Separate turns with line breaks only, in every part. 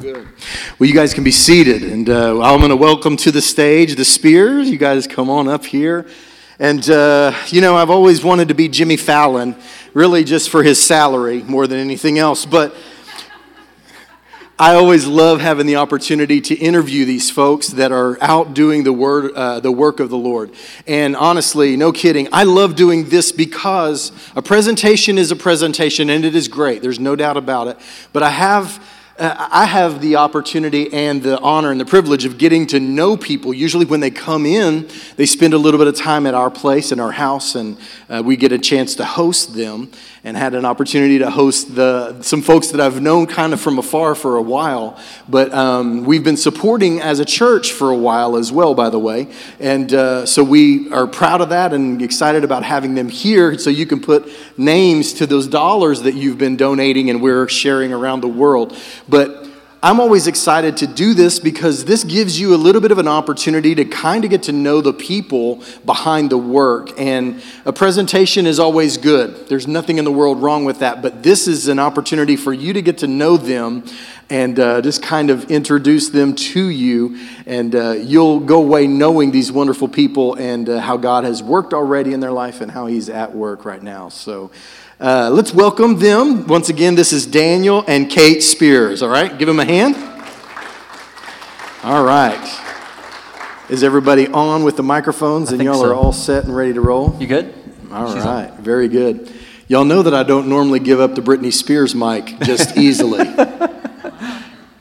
Well, you guys can be seated, and uh, I'm going to welcome to the stage the Spears. You guys come on up here. And, uh, you know, I've always wanted to be Jimmy Fallon, really just for his salary more than anything else. But I always love having the opportunity to interview these folks that are out doing the, word, uh, the work of the Lord. And honestly, no kidding, I love doing this because a presentation is a presentation and it is great. There's no doubt about it. But I have I have the opportunity and the honor and the privilege of getting to know people. Usually, when they come in, they spend a little bit of time at our place, in our house, and uh, we get a chance to host them. And had an opportunity to host the, some folks that I've known kind of from afar for a while. But um, we've been supporting as a church for a while as well, by the way. And uh, so we are proud of that and excited about having them here so you can put names to those dollars that you've been donating and we're sharing around the world. But I'm always excited to do this because this gives you a little bit of an opportunity to kind of get to know the people behind the work. And a presentation is always good. There's nothing in the world wrong with that. But this is an opportunity for you to get to know them and uh, just kind of introduce them to you. And uh, you'll go away knowing these wonderful people and uh, how God has worked already in their life and how He's at work right now. So, uh, let's welcome them. Once again, this is Daniel and Kate Spears. All right, give them a hand. All right. Is everybody on with the microphones and y'all so. are all set and ready to roll?
You good?
All She's right, on. very good. Y'all know that I don't normally give up the Britney Spears mic just easily.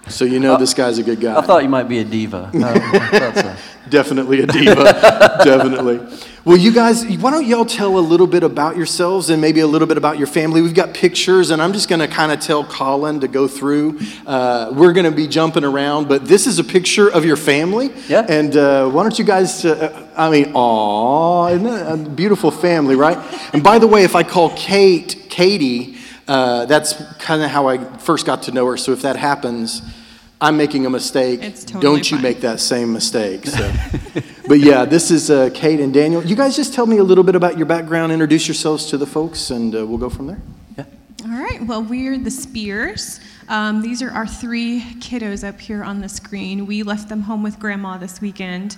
So you know this guy's a good guy.
I thought you might be a diva.
Uh, Definitely a diva. Definitely. Well, you guys, why don't y'all tell a little bit about yourselves and maybe a little bit about your family? We've got pictures, and I'm just going to kind of tell Colin to go through. Uh, we're going to be jumping around, but this is a picture of your family.
Yeah.
And uh, why don't you guys, uh, I mean, aw, isn't a beautiful family, right? And by the way, if I call Kate Katie, uh, that's kind of how I first got to know her. So if that happens, I'm making a mistake.
Totally
Don't you
fine.
make that same mistake. So. but yeah, this is uh, Kate and Daniel. You guys just tell me a little bit about your background, introduce yourselves to the folks, and uh, we'll go from there.
Yeah.
All right. Well, we're the Spears. Um, these are our three kiddos up here on the screen. We left them home with grandma this weekend.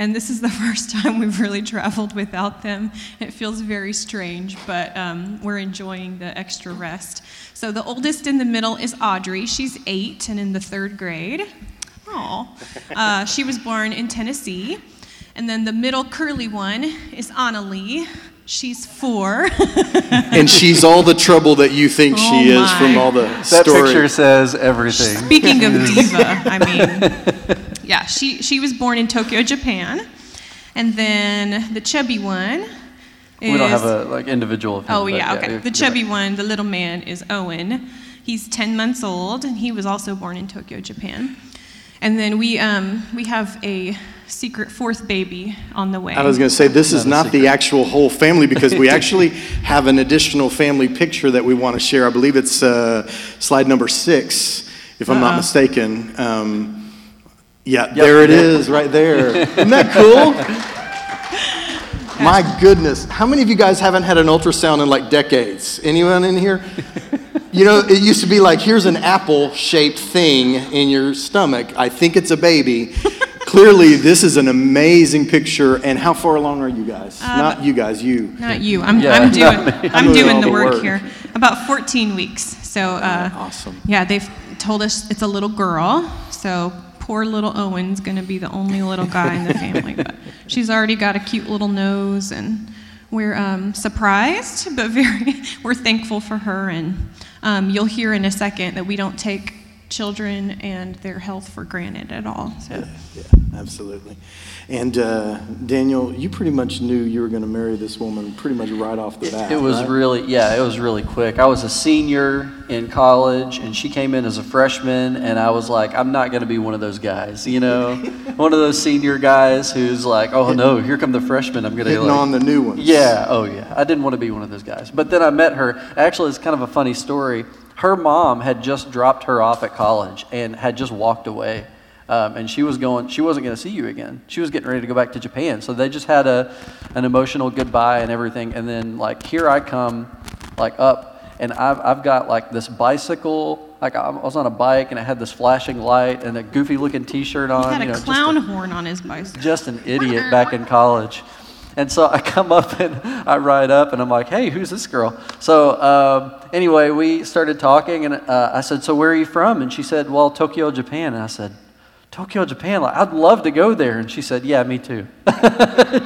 And this is the first time we've really traveled without them. It feels very strange, but um, we're enjoying the extra rest. So the oldest in the middle is Audrey. She's eight and in the third grade. Oh, uh, she was born in Tennessee. And then the middle curly one is Annalie. She's four.
and she's all the trouble that you think oh she is from all the
that
story.
picture says everything.
Speaking of diva, I mean, yeah, she she was born in Tokyo, Japan, and then the chubby one
we don't have a like individual.
oh yeah, okay. the chubby right. one, the little man, is Owen. He's 10 months old, and he was also born in Tokyo, Japan. And then we um, we have a secret fourth baby on the way.
I was going to say this is not, not the actual whole family because we actually have an additional family picture that we want to share. I believe it's uh, slide number six, if I'm uh not uh-uh. mistaken. Um, yeah, yep, there it is, right there. Isn't that cool? My goodness. How many of you guys haven't had an ultrasound in like decades? Anyone in here? You know, it used to be like, here's an apple shaped thing in your stomach. I think it's a baby. Clearly, this is an amazing picture. And how far along are you guys? Uh, not you guys, you.
Not you. I'm, yeah, I'm doing, I'm doing the work, work, here. About 14 weeks. So, uh,
awesome.
Yeah, they've told us it's a little girl. So, poor little Owen's going to be the only little guy in the family. But she's already got a cute little nose, and we're um, surprised, but very we're thankful for her. And um, you'll hear in a second that we don't take children and their health for granted at all. So.
Yeah, yeah, absolutely. And uh, Daniel, you pretty much knew you were going to marry this woman pretty much right off the bat.
It, it was
right?
really, yeah, it was really quick. I was a senior in college, and she came in as a freshman, and I was like, I'm not going to be one of those guys, you know, one of those senior guys who's like, oh no, here come the freshmen. I'm going to
hitting
like,
on the new ones.
Yeah, oh yeah. I didn't want to be one of those guys, but then I met her. Actually, it's kind of a funny story. Her mom had just dropped her off at college and had just walked away um, and she was going, she wasn't going to see you again. She was getting ready to go back to Japan. So they just had a, an emotional goodbye and everything. And then like here I come, like up, and I've, I've got like this bicycle like I was on a bike and I had this flashing light and a goofy looking T-shirt on.
He had a
you know,
clown horn on his bicycle.
just an idiot back in college. And so I come up and I ride up and I'm like, hey, who's this girl? So um, anyway, we started talking and uh, I said, so where are you from? And she said, well, Tokyo, Japan. And I said, Tokyo, Japan, I'd love to go there. And she said, yeah, me too.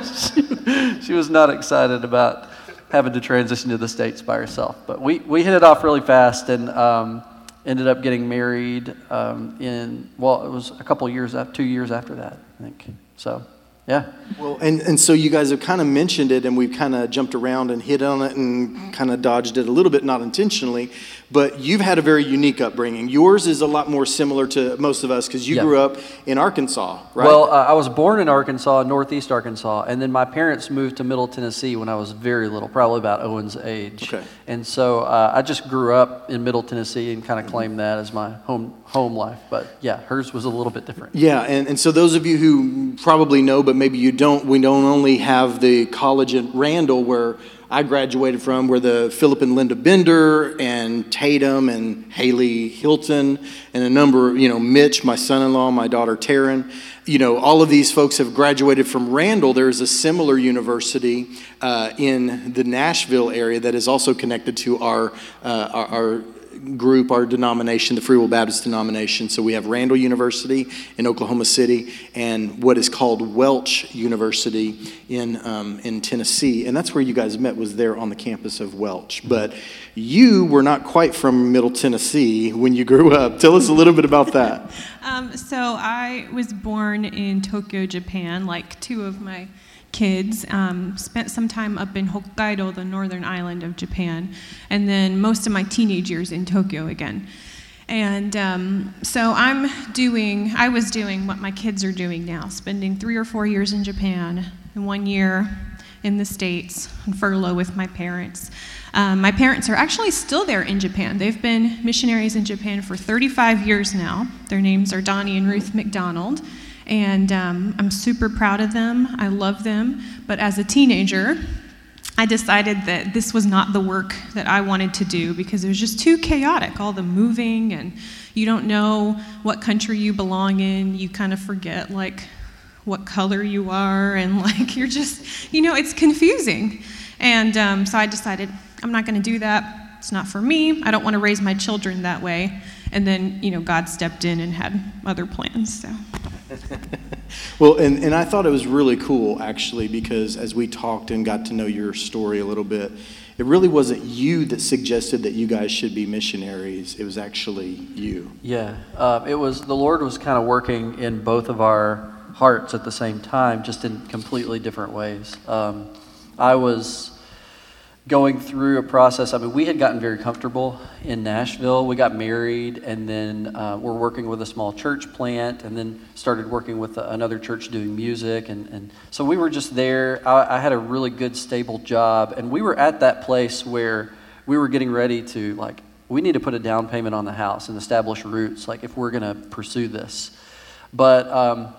she, she was not excited about having to transition to the States by herself. But we, we hit it off really fast and um, ended up getting married um, in, well, it was a couple years, after, two years after that, I think. So, yeah.
Well, and, and so you guys have kind of mentioned it, and we've kind of jumped around and hit on it and kind of dodged it a little bit, not intentionally, but you've had a very unique upbringing. Yours is a lot more similar to most of us because you
Yeah.
grew up in Arkansas, right?
Well, uh, I was born in Arkansas, northeast Arkansas, and then my parents moved to Middle Tennessee when I was very little, probably about Owen's age.
Okay.
And so uh, I just grew up in Middle Tennessee and kind of claimed that as my home home life. But yeah, hers was a little bit different.
Yeah, and, and so those of you who probably know, but maybe you don't, we don't only have the college at Randall where I graduated from, where the Philip and Linda Bender and Tatum and Haley Hilton and a number, you know, Mitch, my son in law, my daughter Taryn, you know, all of these folks have graduated from Randall. There's a similar university uh, in the Nashville area that is also connected to our, uh, our, our group, our denomination, the Free Will Baptist denomination. So we have Randall University in Oklahoma City and what is called Welch University in, um, in Tennessee. And that's where you guys met, was there on the campus of Welch. But you were not quite from Middle Tennessee when you grew up. Tell us a little bit about that.
Um, so I was born in Tokyo, Japan, like two of my kids. Um, spent some time up in Hokkaido, the northern island of Japan, and then most of my teenage years in Tokyo again. And um, so I'm doing, I was doing what my kids are doing now, spending three or four years in Japan and one year in the States on furlough with my parents. Um, my parents are actually still there in Japan. They've been missionaries in Japan for 35 years now. Their names are Donnie and Ruth McDonald. And um, I'm super proud of them. I love them. But as a teenager, I decided that this was not the work that I wanted to do because it was just too chaotic. All the moving, and you don't know what country you belong in. You kind of forget, like, what color you are, and like, you're just, you know, it's confusing. And um, so I decided, I'm not going to do that. It's not for me. I don't want to raise my children that way. And then, you know, God stepped in and had other plans. So.
Well, and, and I thought it was really cool, actually, because as we talked and got to know your story a little bit, it really wasn't you that suggested that you guys should be missionaries. It was actually you.
Yeah, uh, it was the Lord was kind of working in both of our hearts at the same time, just in completely different ways. Um, I was going through a process. I mean, we had gotten very comfortable in Nashville. We got married, and then uh, we're working with a small church plant, and then started working with another church doing music. And, and so we were just there. I, I had a really good, stable job, and we were at that place where we were getting ready to, like, we need to put a down payment on the house and establish roots, like, if we're going to pursue this. But, um,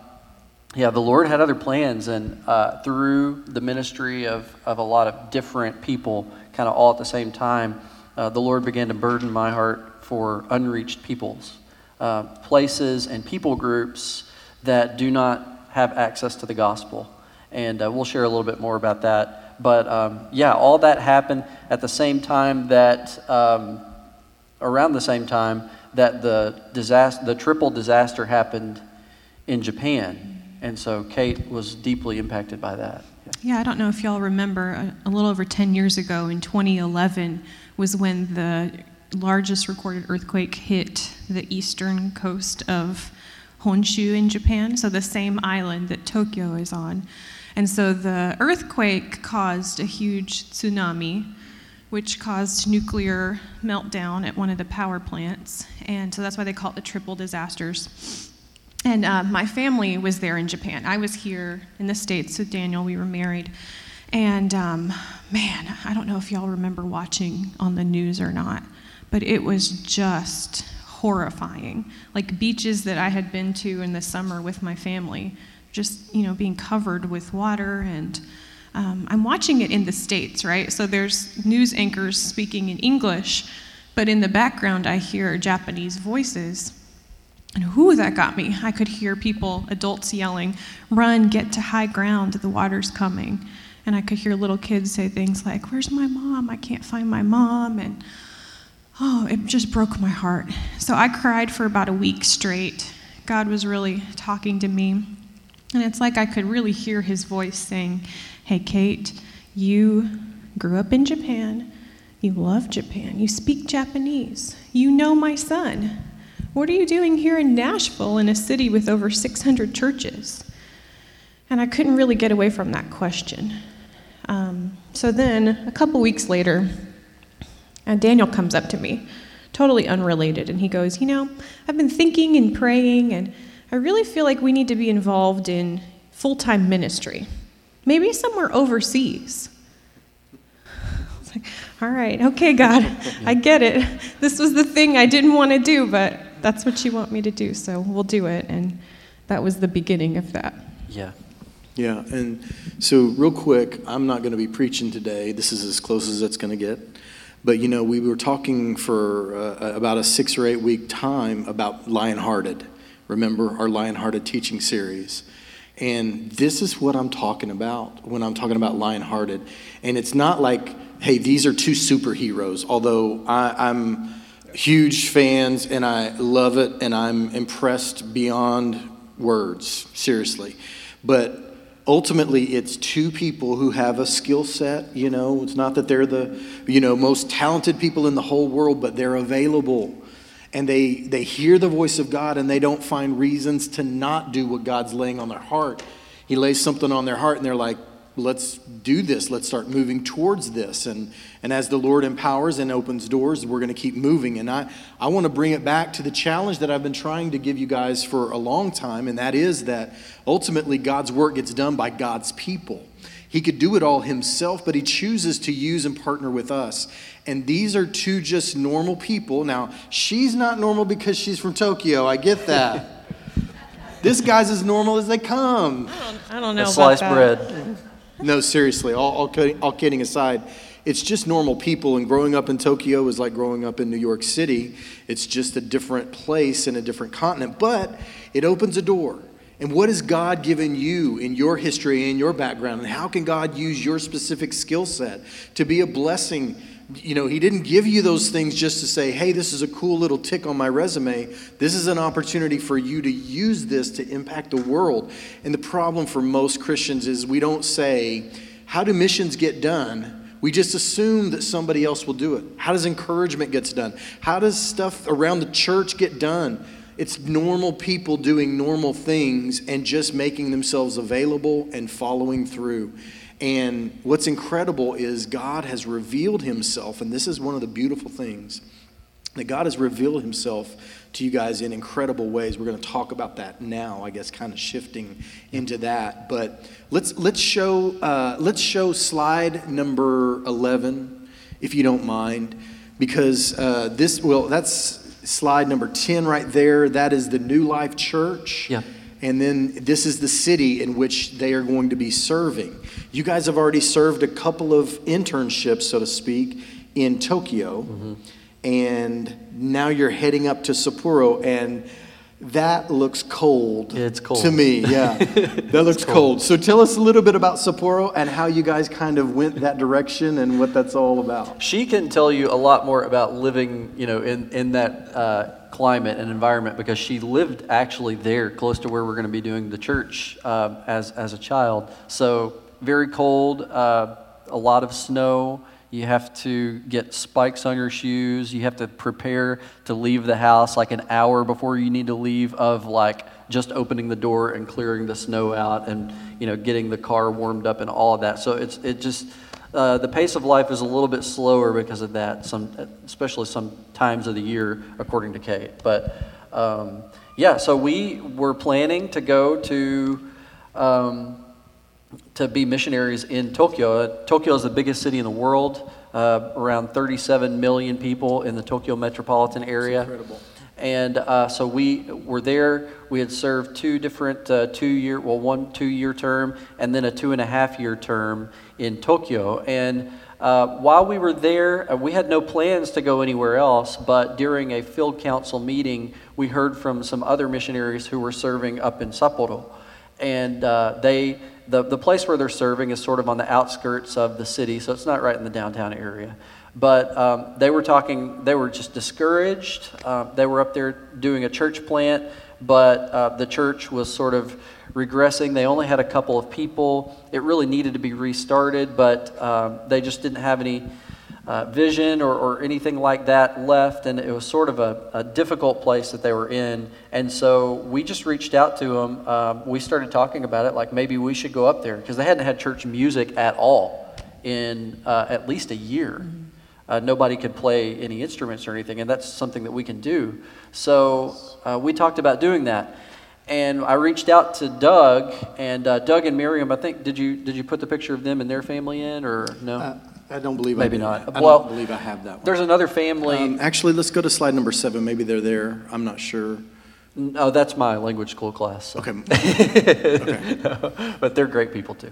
yeah, the Lord had other plans, and uh, through the ministry of, of a lot of different people, kind of all at the same time, uh, the Lord began to burden my heart for unreached peoples, uh, places and people groups that do not have access to the gospel. And uh, we'll share a little bit more about that. But um, yeah, all that happened at the same time that, um, around the same time that the disaster, the triple disaster happened in Japan. And so Kate was deeply impacted by that.
Yeah, I don't know if y'all remember, a, a, little over 10 years ago in 2011 was when the largest recorded earthquake hit the eastern coast of Honshu in Japan, so the same island that Tokyo is on. And so the earthquake caused a huge tsunami, which caused nuclear meltdown at one of the power plants. And so that's why they call it the triple disasters. And uh, my family was there in Japan. I was here in the States with Daniel. We were married. And um, man, I don't know if y'all remember watching on the news or not, but it was just horrifying. Like beaches that I had been to in the summer with my family, just, you know, being covered with water. And um, I'm watching it in the States, right? So there's news anchors speaking in English But in the background, I hear Japanese voices. And whoo, that got me. I could hear people, adults yelling, Run, get to high ground, the water's coming. And I could hear little kids say things like, Where's my mom? I can't find my mom. And oh, it just broke my heart. So I cried for about a week straight. God was really talking to me. And it's like I could really hear his voice saying, Hey, Kate, you grew up in Japan. You love Japan. You speak Japanese. You know my son. What are you doing here in Nashville, in a city with over 600 churches? And I couldn't really get away from that question. Um, so then, a couple weeks later, uh, Daniel comes up to me, totally unrelated, and he goes, You know, I've been thinking and praying, and I really feel like we need to be involved in full time ministry, maybe somewhere overseas. Like, All right, okay, God, I get it. This was the thing I didn't want to do, but that's what you want me to do, so we'll do it. And that was the beginning of that.
Yeah.
Yeah, and so real quick, I'm not going to be preaching today. This is as close as it's going to get. But you know, we were talking for uh, about a six or eight week time about Lionhearted. Remember our Lionhearted teaching series? And this is what I'm talking about when I'm talking about Lionhearted. And it's not like, hey, these are two superheroes, although I, I'm huge fans and I love it and I'm impressed beyond words, seriously. But ultimately it's two people who have a skill set you know? It's not that they're the you know most talented people in the whole world but they're available. And they they hear the voice of god and they don't find reasons to not do what god's laying on their heart. He lays something on their heart and they're like let's do this. Let's start moving towards this. And and as the lord empowers and opens doors we're going to keep moving. And i i want to bring it back to the challenge that i've been trying to give you guys for a long time and that is that ultimately god's work gets done by god's people. He could do it all himself but he chooses to use and partner with us. And these are two just normal people. Now she's not normal because she's from tokyo. I get that. This guy's as normal as they come.
I don't, I don't know
A
about
sliced
that.
bread.
No, seriously, all, all, kidding, all kidding aside, it's just normal people. And growing up in Tokyo is like growing up in New York City. It's just a different place and a different continent, but it opens a door. And what has God given you in your history and your background? And how can God use your specific skill set to be a blessing? You know, He didn't give you those things just to say, hey, this is a cool little tick on my resume. This is an opportunity for you to use this to impact the world. And the problem for most Christians is we don't say, how do missions get done? We just assume that somebody else will do it. How does encouragement gets done? How does stuff around the church get done? It's normal people doing normal things and just making themselves available and following through. And what's incredible is God has revealed himself, and this is one of the beautiful things that God has revealed himself to you guys in incredible ways. We're going to talk about that now, I guess, kind of shifting into that. But let's let's show uh, let's show slide number eleven, if you don't mind, because uh, this well that's slide number ten right there. That is the New Life Church.
Yeah.
And then this is the city in which they are going to be serving. You guys have already served a couple of internships, so to speak, in Tokyo.
Mm-hmm.
And now you're heading up to Sapporo, and that looks cold.
It's cold.
To me, yeah. that looks cold. So tell us a little bit about Sapporo and how you guys kind of went that direction and what that's all about.
She can tell you a lot more about living, you know, in, in that uh, climate and environment because she lived actually there, close to where we're going to be doing the church uh, as, as a child. So very cold, uh, a lot of snow. You have to get spikes on your shoes. You have to prepare to leave the house like an hour before you need to leave of like just opening the door and clearing the snow out and you know getting the car warmed up and all of that. So it's it just uh, the pace of life is a little bit slower because of that. Some especially some times of the year, according to Kate. But um, yeah, so we were planning to go to. Um, to be missionaries in Tokyo. Uh, Tokyo is the biggest city in the world, uh, around 37 million people in the Tokyo metropolitan area.
incredible.
And uh, so we were there. We had served two different uh, two year, well, one two year term, and then a two and a half year term in Tokyo. And uh, while we were there, uh, we had no plans to go anywhere else, but during a field council meeting, we heard from some other missionaries who were serving up in Sapporo. And uh, they, the, the place where they're serving is sort of on the outskirts of the city, so it's not right in the downtown area. But um, they were talking, they were just discouraged. Uh, they were up there doing a church plant, but uh, the church was sort of regressing. They only had a couple of people. It really needed to be restarted, but um, they just didn't have any uh, vision or, or, anything like that left, and it was sort of a, a, difficult place that they were in. And so we just reached out to them. Um, we started talking about it, like maybe we should go up there because they hadn't had church music at all in uh, at least a year. Mm-hmm. Uh, nobody could play any instruments or anything, and that's something that we can do. So uh, we talked about doing that and I reached out to Doug and uh, Doug and Miriam. I think did you did you put the picture of them and their family in or no?
I don't believe
maybe
I
not.
I
well,
don't believe I have that. One.
There's another family. Um,
actually, let's go to slide number seven. Maybe they're there. I'm not sure.
No, that's my language school class. So.
Okay.
okay. but they're great people too.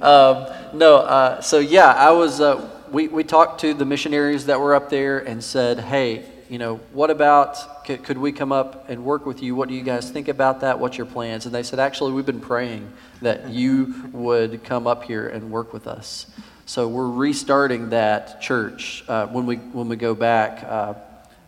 um, no, uh, so yeah, I was. Uh, we we talked to the missionaries that were up there and said, hey, you know, what about, could, could, we come up and work with you? What do you guys think about that? What's your plans? And they said, actually, we've been praying that you would come up here and work with us. So we're restarting that church uh, when, we, when we go back. Uh,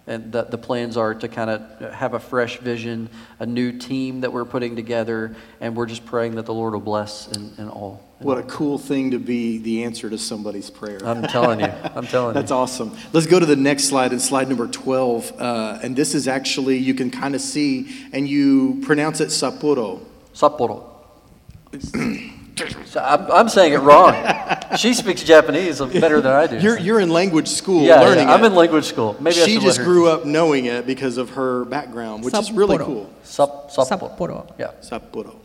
and the, the plans are to kind of have a fresh vision, a new team that we're putting together, and we're just praying that the Lord will bless in, in all.
What a cool thing to be the answer to somebody's prayer.
I'm telling you. I'm telling
That's
you.
That's awesome. Let's go to the next slide, and slide number 12. Uh, and this is actually, you can kind of see, and you pronounce it Sapporo.
Sapporo. So I'm, I'm, saying it wrong. she speaks Japanese better than I do.
You're, you're in language school
yeah,
learning
yeah, I'm
it.
in language school. Maybe
she just grew up knowing it because of her background, which Sapporo. is really cool.
Sap, Sapporo. Sapporo. Yeah.
Sapporo.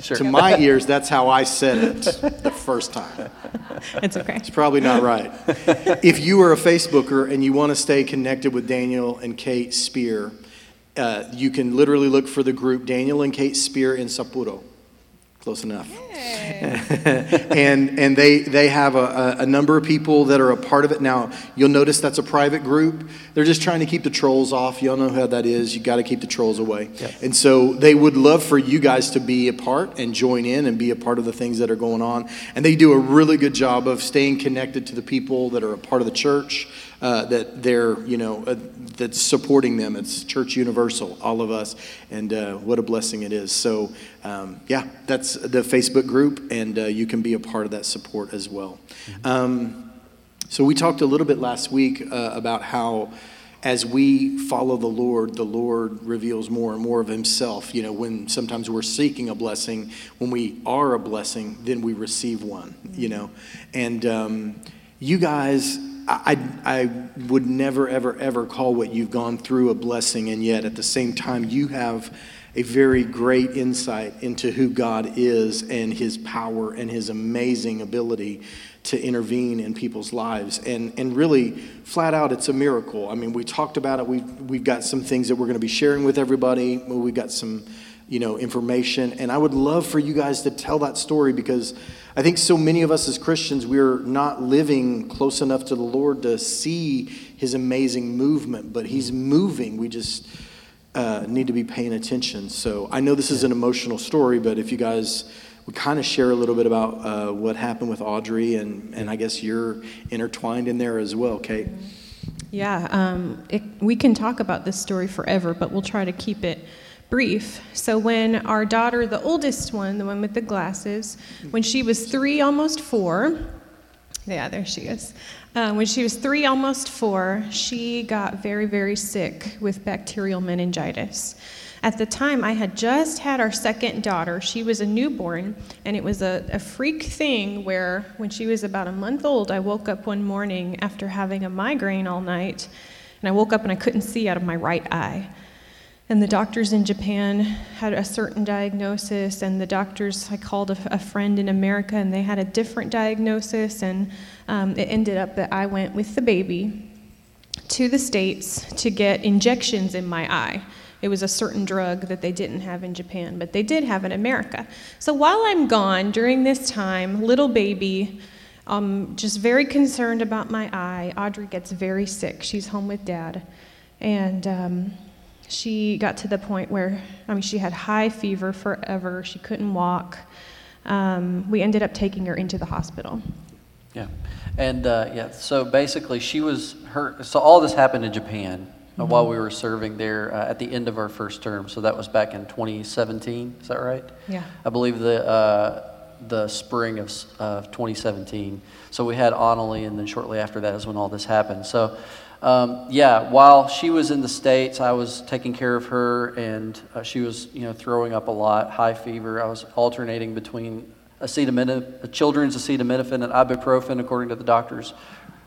sure.
To my ears, that's how I said it the first time.
It's okay.
It's probably not right. if you are a Facebooker and you want to stay connected with Daniel and Kate Spear, uh, you can literally look for the group Daniel and Kate Spear in Sapporo. Close enough. and and they they have a, a, number of people that are a part of it. Now you'll notice that's a private group. They're just trying to keep the trolls off. Y'all know how that is. You got to keep the trolls away. And so they would love for you guys to be a part and join in and be a part of the things that are going on. And they do a really good job of staying connected to the people that are a part of the church. Uh, that they're, you know, uh, that's supporting them. It's Church Universal, all of us, and uh, what a blessing it is. So, um, yeah, that's the Facebook group, and uh, you can be a part of that support as well. Um, so, we talked a little bit last week uh, about how as we follow the Lord, the Lord reveals more and more of Himself. You know, when sometimes we're seeking a blessing, when we are a blessing, then we receive one, you know. And um, you guys, I, I would never, ever, ever call what you've gone through a blessing, and yet at the same time, you have a very great insight into who God is and his power and his amazing ability to intervene in people's lives. And, and really, flat out, it's a miracle. I mean, we talked about it. We've, we've got some things that we're going to be sharing with everybody. We've got some, you know, information. And I would love for you guys to tell that story because I think so many of us as Christians, we're not living close enough to the Lord to see his amazing movement, but he's moving. We just uh, need to be paying attention. So I know this is an emotional story, but if you guys would kind of share a little bit about uh, what happened with Audrey, and, and I guess you're intertwined in there as well, Kate.
Yeah, um, it, we can talk about this story forever, but we'll try to keep it brief. So, when our daughter, the oldest one, the one with the glasses, when she was three, almost four, yeah, there she is. Uh, when she was three, almost four, she got very, very sick with bacterial meningitis. At the time, I had just had our second daughter. She was a newborn, and it was a, a freak thing where, when she was about a month old, I woke up one morning after having a migraine all night, and I woke up and I couldn't see out of my right eye. And the doctors in Japan had a certain diagnosis, and the doctors, I called a, a friend in America, and they had a different diagnosis. And um, it ended up that I went with the baby to the States to get injections in my eye. It was a certain drug that they didn't have in Japan, but they did have in America. So while I'm gone during this time, little baby um, just very concerned about my eye. Audrey gets very sick. She's home with dad. And um, she got to the point where, I mean, she had high fever forever. She couldn't walk. Um, we ended up taking her into the hospital.
Yeah, and uh, yeah, so basically, she was her. So all this happened in Japan
Mm-hmm.
while we were serving there uh, at the end of our first term. So that was back in 2017. Is that right?
Yeah.
I believe the uh, the spring of, of 2017. So we had Annalie, and then shortly after that is when all this happened. So. Um, yeah, while she was in the States, I was taking care of her, and uh, she was, you know, throwing up a lot, high fever. I was alternating between acetaminophen, children's acetaminophen and ibuprofen, according to the doctor's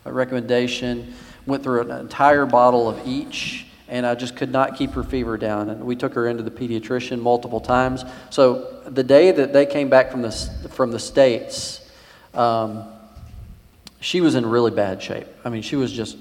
uh, recommendation. Went through an entire bottle of each, and I just could not keep her fever down. And we took her into the pediatrician multiple times. So the day that they came back from the from the states, um, she was in really bad shape. I mean, she was just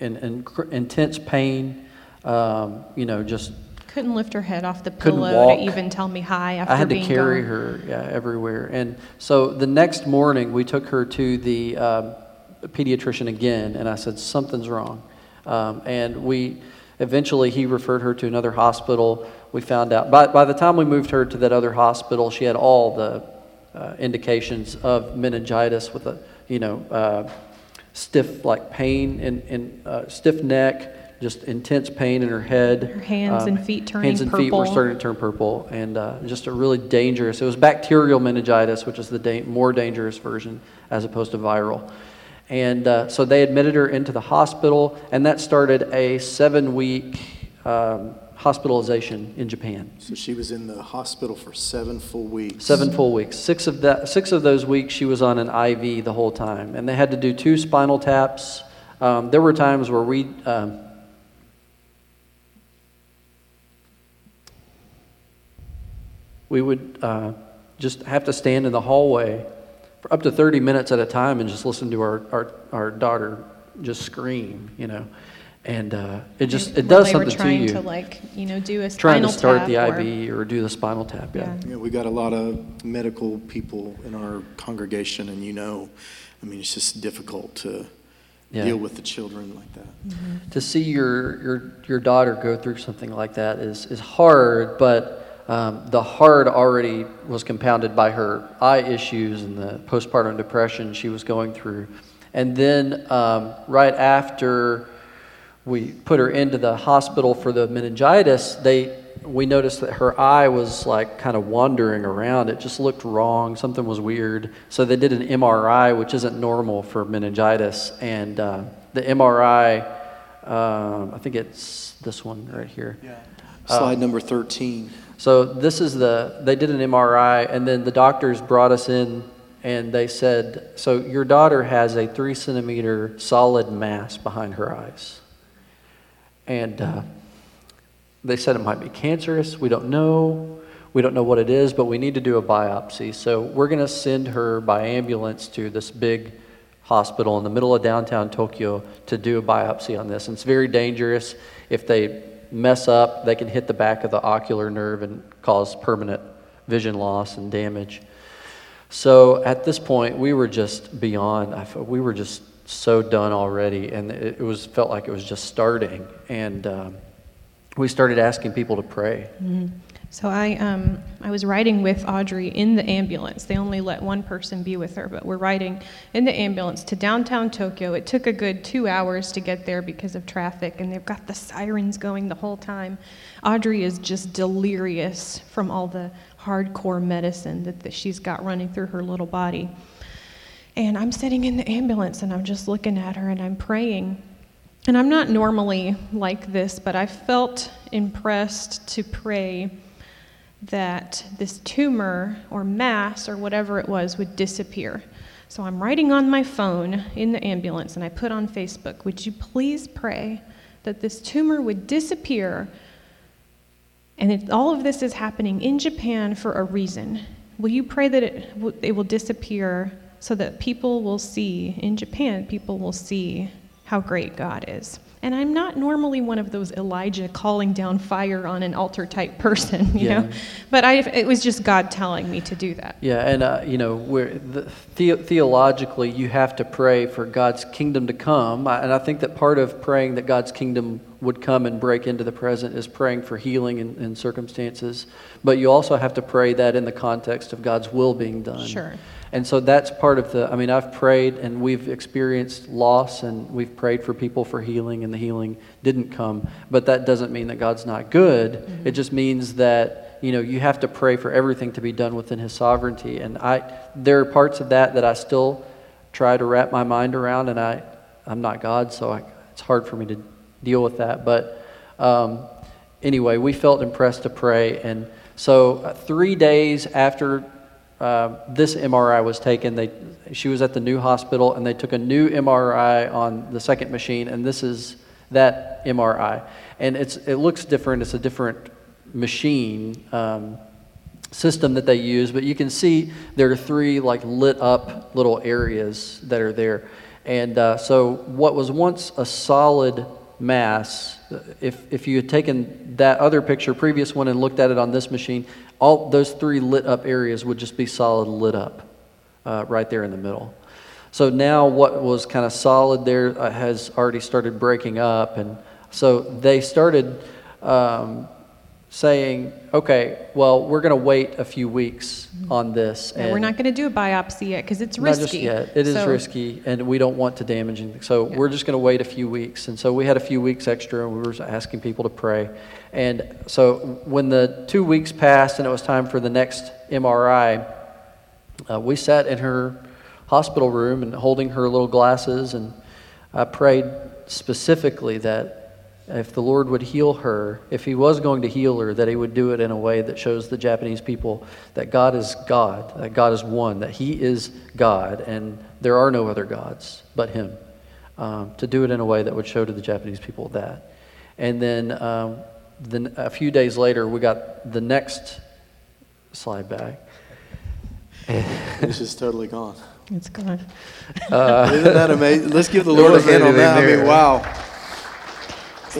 in, in cr- intense pain. Um, you know, just
Couldn't lift her head off the
Couldn't
pillow
walk.
to even tell me hi after
I had to
being
carry
gone.
her yeah, everywhere. And so the next morning, we took her to the um, pediatrician again, and I said, Something's wrong. Um, and we eventually, he referred her to another hospital. We found out, by, by the time we moved her to that other hospital, she had all the uh, indications of meningitis with a, you know, uh, stiff like pain and, and uh, stiff neck, just intense pain in her head. Um,
Her hands and feet turning purple.
Hands and feet were starting to turn purple, and uh, just a really dangerous. It was bacterial meningitis, which is the da- more dangerous version as opposed to viral. And uh, so they admitted her into the hospital, and that started a seven-week um, hospitalization in Japan.
So she was in the hospital for seven full weeks.
Seven full weeks. Six of that, six of those weeks, she was on an IV the whole time, and they had to do two spinal taps. Um, there were times where we. Um, we would uh, just have to stand in the hallway for up to 30 minutes at a time and just listen to our, our, our daughter just scream, you know. And uh, it just, it
When
does
they
something
were trying
to you.
to like, you know, do a
trying
spinal
to start
tap
the
or-
IV or do the spinal tap, yeah.
Yeah.
Yeah, we got a lot of medical people in our congregation, and you know, I mean, it's just difficult to
Yeah.
deal with the children like that.
to see your, your, your daughter go through something like that is, is hard, but um, the hard already was compounded by her eye issues and the postpartum depression she was going through. And then, um, right after we put her into the hospital for the meningitis, they, we noticed that her eye was like kind of wandering around. It just looked wrong. Something was weird. So they did an MRI, which isn't normal for meningitis. And uh, the MRI, um, I think it's this one right here. Yeah.
Slide number 13.
So this is the, they did an MRI, and then the doctors brought us in and they said, So your daughter has a three centimeter solid mass behind her eyes. And uh, they said it might be cancerous. We don't know. We don't know what it is, but we need to do a biopsy. So we're going to send her by ambulance to this big hospital in the middle of downtown Tokyo to do a biopsy on this. And it's very dangerous. If they mess up, they can hit the back of the ocular nerve and cause permanent vision loss and damage. So at this point, we were just beyond. We were just so done already, and it, was felt like it was just starting. And um, we started asking people to pray.
So I, um, I was riding with Audrey in the ambulance. They only let one person be with her, but we're riding in the ambulance to downtown Tokyo. It took a good two hours to get there because of traffic, and they've got the sirens going the whole time. Audrey is just delirious from all the hardcore medicine that, that she's got running through her little body. And I'm sitting in the ambulance and I'm just looking at her and I'm praying. And I'm not normally like this, but I felt impressed to pray that this tumor or mass or whatever it was would disappear. So I'm writing on my phone in the ambulance and I put on Facebook, Would you please pray that this tumor would disappear? And it, all of this is happening in Japan for a reason. Will you pray that it, it will disappear so that people will see, in Japan, people will see how great God is?
And I'm not normally one of those Elijah calling down fire on an altar type person, you
Yeah.
know. But I, it was just God telling me to do that.
Yeah, and uh, you know, we're, the, the, theologically, you have to pray for God's kingdom to come, and I think that part of praying that God's kingdom would come and break into the present is praying for healing in, in circumstances. But you also have to pray that in the context of God's will being done.
Sure.
And so that's part of the. I mean, I've prayed and we've experienced loss, and we've prayed for people for healing, and the healing didn't come. But that doesn't mean that God's not good. It just means that you know you have to pray for everything to be done within His sovereignty. And I, there are parts of that that I still try to wrap my mind around, and I, I'm not God, so I, it's hard for me to deal with that. But um, anyway, we felt impressed to pray, and so uh, three days after uh, this MRI was taken. They, she was at the new hospital, and they took a new MRI on the second machine, and this is that MRI. And it's, it looks different. It's a different machine um, system that they use, but you can see there are three like lit up little areas that are there. And uh, so, what was once a solid mass, if, if you had taken that other picture, previous one, and looked at it on this machine, all those three lit up areas would just be solid lit up uh, right there in the middle. So now what was kind of solid there uh, has already started breaking up. And so they started um, saying, okay, well, we're going to wait a few weeks on this.
And we're not going to do a biopsy yet because it's risky.
Not just yet. It is
So-
risky, and we don't want to damage anything. So
Yeah.
we're just going to wait a few weeks. And so we had a few weeks extra, and we were asking people to pray. And so when the two weeks passed and it was time for the next MRI, uh, we sat in her hospital room and holding her little glasses, and I prayed specifically that if the Lord would heal her, if He was going to heal her, that He would do it in a way that shows the Japanese people that God is God, that God is one, that He is God, and there are no other gods but Him. Um, to do it in a way that would show to the Japanese people that. And then um, then a few days later, we got the next slide back.
It's just totally gone.
It's gone.
Isn't that amazing? Let's give the Lord a hand on
anything
that. I mean, wow.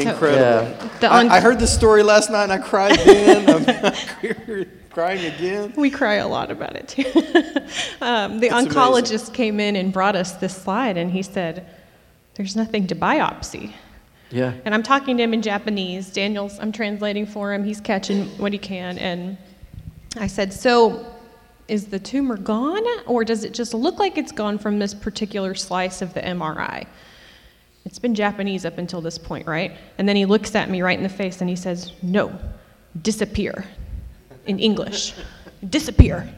So-
Incredible.
Yeah.
The
I, I heard the story last night and I cried then. I'm crying again.
We cry a lot about it too. um, the
It's
oncologist came in and brought us this slide, and he said, "There's nothing to biopsy."
Yeah.
And I'm talking to him in Japanese. Daniel's, I'm translating for him. He's catching what he can. And I said, So is the tumor gone, or does it just look like it's gone from this particular slice of the MRI? It's been Japanese up until this point, right? And then he looks at me right in the face and he says, No, disappear. In English, disappear.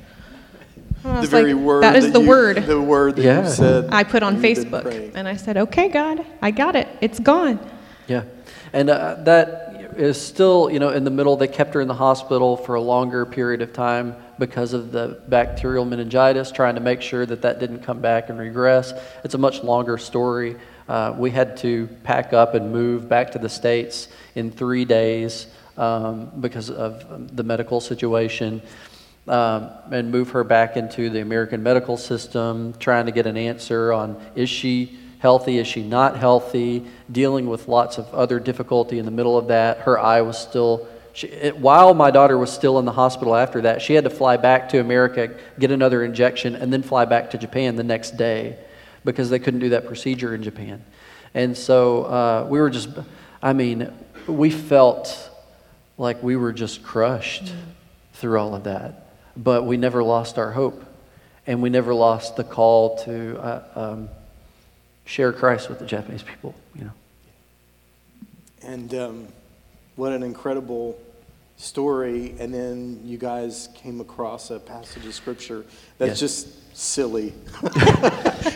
The very
like,
word
That is the
you-
word.
The word that
Yeah.
you said.
I put on Facebook. And I said, Okay, God, I got it. It's gone.
Yeah, and uh, that is still, you know, in the middle. They kept her in the hospital for a longer period of time because of the bacterial meningitis, trying to make sure that that didn't come back and regress. It's a much longer story. Uh, we had to pack up and move back to the States in three days um, because of the medical situation. Um, and move her back into the American medical system, trying to get an answer on is she healthy, is she not healthy, dealing with lots of other difficulty in the middle of that. Her eye was still, she, it, while my daughter was still in the hospital after that, she had to fly back to America, get another injection, and then fly back to Japan the next day because they couldn't do that procedure in Japan. And so uh, we were just, I mean, we felt like we were just crushed through all of that. But we never lost our hope. And we never lost the call to uh, um, share Christ with the Japanese people, you know.
And um, what an incredible story. And then you guys came across a passage of scripture that's
Yes.
just silly.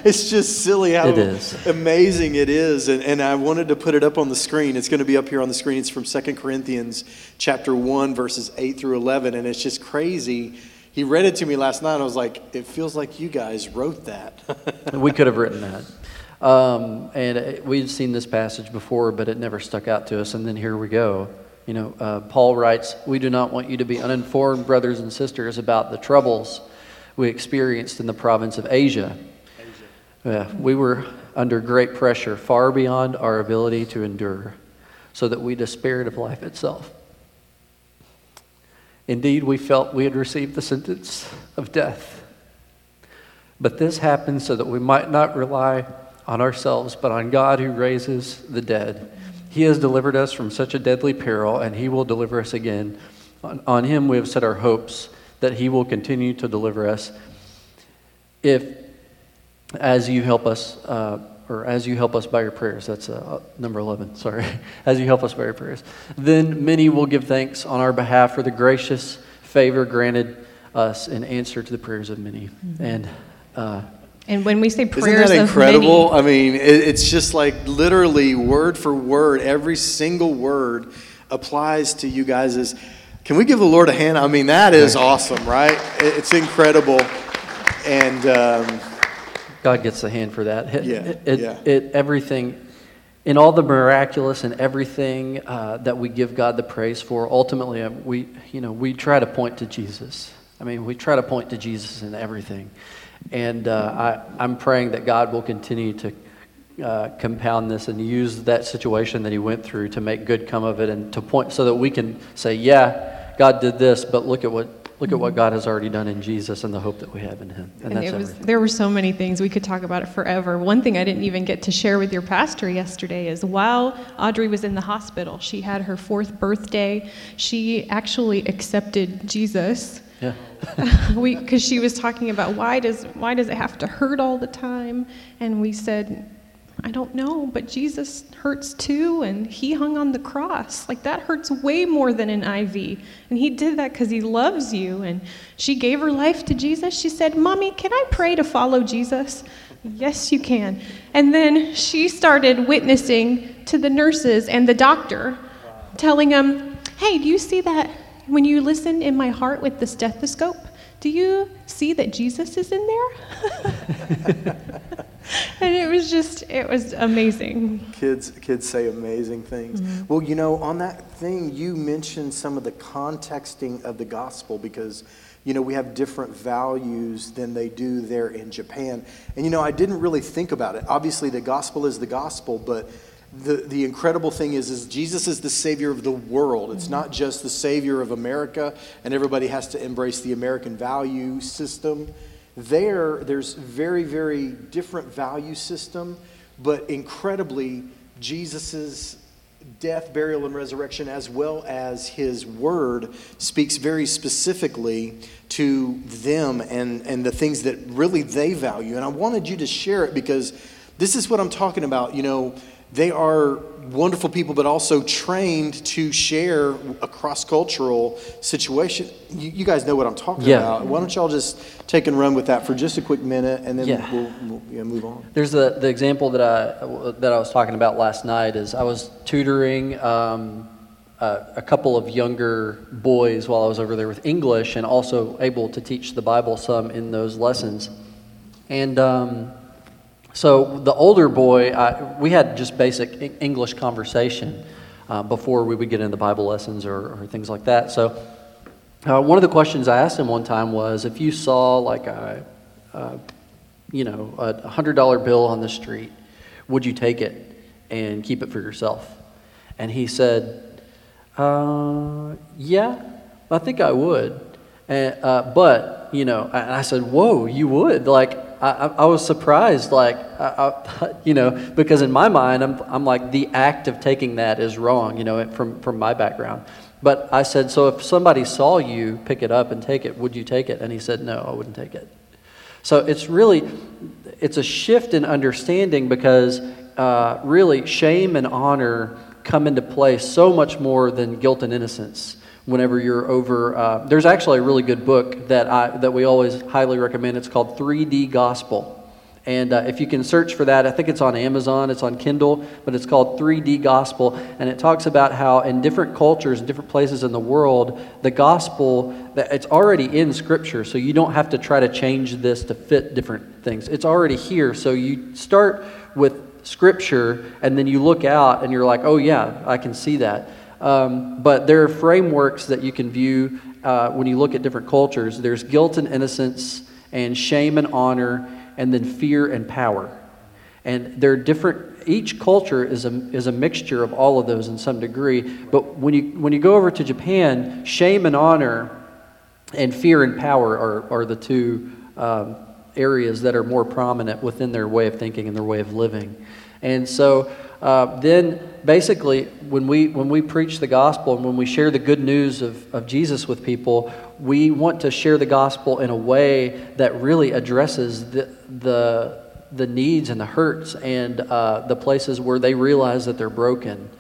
it's just silly how
It
amazing it is. And, and I wanted to put it up on the screen. It's going to be up here on the screen. It's from 2 Corinthians chapter 1, verses 8 through 11. And it's just crazy. He read it to me last night. And I was like, it feels like you guys wrote that.
we could have written that. Um, and it, we'd seen this passage before, but it never stuck out to us. And then here we go. You know, uh, Paul writes, We do not want you to be uninformed, brothers and sisters, about the troubles we experienced in the province of Asia. Yeah, we were under great pressure, far beyond our ability to endure, so that we despaired of life itself. Indeed, we felt we had received the sentence of death. But this happened so that we might not rely on ourselves, but on God who raises the dead. He has delivered us from such a deadly peril, and He will deliver us again. On, on Him we have set our hopes that He will continue to deliver us if, as you help us, uh, or as you help us by your prayers, that's uh, number 11, sorry, as you help us by your prayers, then many will give thanks on our behalf for the gracious favor granted us in answer to the prayers of many. Mm-hmm. And uh,
and when we say prayers
Isn't that incredible?
Many,
I mean, it's just like literally word for word, every single word applies to you guys. Can we give the Lord a hand? I mean, that is awesome, right? It's incredible, and um,
God gets the hand for that. It,
yeah,
it,
yeah.
It, everything, in all the miraculous and everything uh, that we give God the praise for, ultimately, uh, we you know we try to point to Jesus. I mean, we try to point to Jesus in everything. And uh, I, I'm praying that God will continue to uh, compound this and use that situation that he went through to make good come of it and to point so that we can say, yeah, God did this, but look at what look at what God has already done in Jesus and the hope that we have in him.
And, and it was, there were so many things we could talk about it forever. One thing I didn't even get to share with your pastor yesterday is while Audrey was in the hospital, she had her fourth birthday. She actually accepted Jesus
yeah.
we because she was talking about why does why does it have to hurt all the time? And we said, I don't know, but Jesus hurts too, and he hung on the cross. Like that hurts way more than an IV. And he did that because he loves you. And she gave her life to Jesus. She said, Mommy, can I pray to follow Jesus? Yes, you can. And then she started witnessing to the nurses and the doctor, telling them, Hey, do you see that when you listen in my heart with the stethoscope, do you see that Jesus is in there? and it was just, it was amazing.
Kids, kids say amazing things. Mm-hmm. Well, you know, on that thing, you mentioned some of the contexting of the gospel because, you know, we have different values than they do there in Japan. And, you know, I didn't really think about it. Obviously, the gospel is the gospel, but the, the incredible thing is, is Jesus is the Savior of the world. It's not just the Savior of America, and everybody has to embrace the American value system. There, there's very, very different value system, but incredibly, Jesus's death, burial, and resurrection, as well as his word, speaks very specifically to them and, and the things that really they value. And I wanted you to share it because this is what I'm talking about. You know, they are wonderful people, but also trained to share a cross cultural situation. You, you, guys know what I'm talking
yeah.
about. Why don't y'all just take and run with that for just a quick minute, and then yeah. we'll, we'll yeah, move on.
There's the, the example that I that I was talking about last night. Is I was tutoring. Um, uh, a couple of younger boys while I was over there with English, and also able to teach the Bible some in those lessons. And um, so the older boy, I, we had just basic English conversation uh, before we would get into Bible lessons or, or things like that. So uh, one of the questions I asked him one time was, if you saw like a, a you know, a hundred dollar bill on the street, would you take it and keep it for yourself? And he said, uh, yeah, I think I would. And, uh, but, you know, I said, whoa, you would? Like, I, I was surprised, like, I, I, you know, because in my mind, I'm, I'm like, the act of taking that is wrong, you know, from, from my background. But I said, so if somebody saw you pick it up and take it, would you take it? And he said, no, I wouldn't take it. So it's really, it's a shift in understanding because uh, really shame and honor come into play so much more than guilt and innocence whenever you're over. Uh, there's actually a really good book that, I, that we always highly recommend. It's called 3D Gospel. And uh, if you can search for that, I think it's on Amazon, it's on Kindle, but it's called 3D Gospel. And it talks about how in different cultures, different places in the world, the gospel, that it's already in Scripture. So you don't have to try to change this to fit different things. It's already here. So you start with Scripture, and then you look out and you're like, oh, yeah, I can see that. Um, but there are frameworks that you can view uh, when you look at different cultures. There's guilt and innocence, and shame and honor, and then fear and power. And they're different, each culture is a, is a mixture of all of those in some degree. But when you, when you go over to Japan, shame and honor and fear and power are, are the two um, areas that are more prominent within their way of thinking and their way of living. And so uh, then basically when we when we preach the gospel and when we share the good news of, of jesus with people we want to share the gospel in a way that really addresses the the, the needs and the hurts and uh, the places where they realize that they're broken